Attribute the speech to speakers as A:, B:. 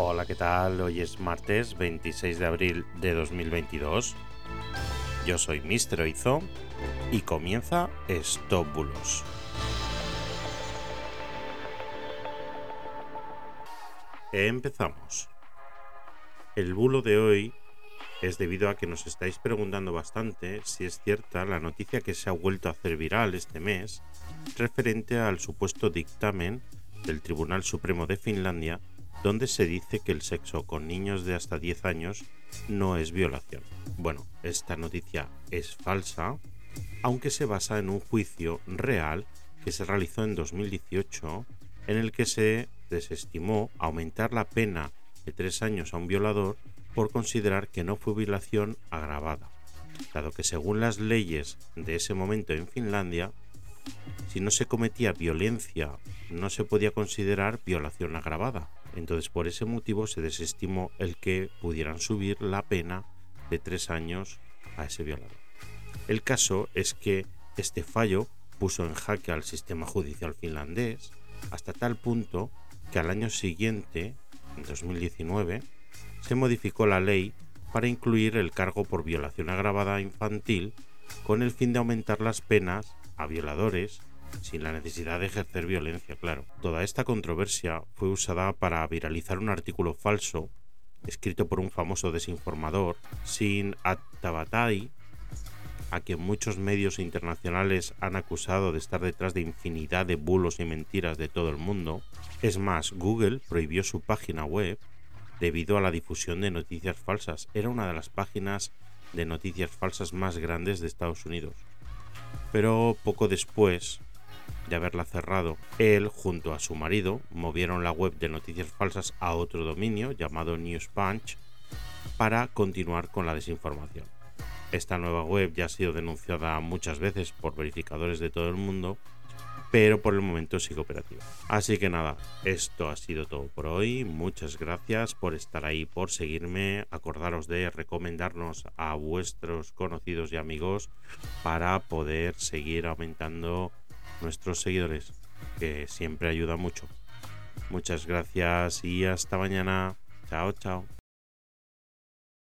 A: Hola, ¿qué tal? Hoy es martes 26 de abril de 2022. Yo soy Mr. Oizo y comienza Stop Bulos. Empezamos. El bulo de hoy es debido a que nos estáis preguntando bastante si es cierta la noticia que se ha vuelto a hacer viral este mes referente al supuesto dictamen del Tribunal Supremo de Finlandia donde se dice que el sexo con niños de hasta 10 años no es violación. Bueno, esta noticia es falsa, aunque se basa en un juicio real que se realizó en 2018 en el que se desestimó aumentar la pena de 3 años a un violador por considerar que no fue violación agravada, dado que según las leyes de ese momento en Finlandia, si no se cometía violencia no se podía considerar violación agravada, entonces por ese motivo se desestimó el que pudieran subir la pena de tres años a ese violador. El caso es que este fallo puso en jaque al sistema judicial finlandés hasta tal punto que al año siguiente, en 2019, se modificó la ley para incluir el cargo por violación agravada infantil con el fin de aumentar las penas a violadores sin la necesidad de ejercer violencia, claro. Toda esta controversia fue usada para viralizar un artículo falso escrito por un famoso desinformador, Sin Attabatai, a quien muchos medios internacionales han acusado de estar detrás de infinidad de bulos y mentiras de todo el mundo. Es más, Google prohibió su página web debido a la difusión de noticias falsas. Era una de las páginas de noticias falsas más grandes de Estados Unidos. Pero poco después, de haberla cerrado, él junto a su marido movieron la web de noticias falsas a otro dominio llamado News Punch para continuar con la desinformación. Esta nueva web ya ha sido denunciada muchas veces por verificadores de todo el mundo, pero por el momento sigue operativa. Así que nada, esto ha sido todo por hoy. Muchas gracias por estar ahí, por seguirme. Acordaros de recomendarnos a vuestros conocidos y amigos para poder seguir aumentando nuestros seguidores, que siempre ayuda mucho. Muchas gracias y hasta mañana. Chao, chao.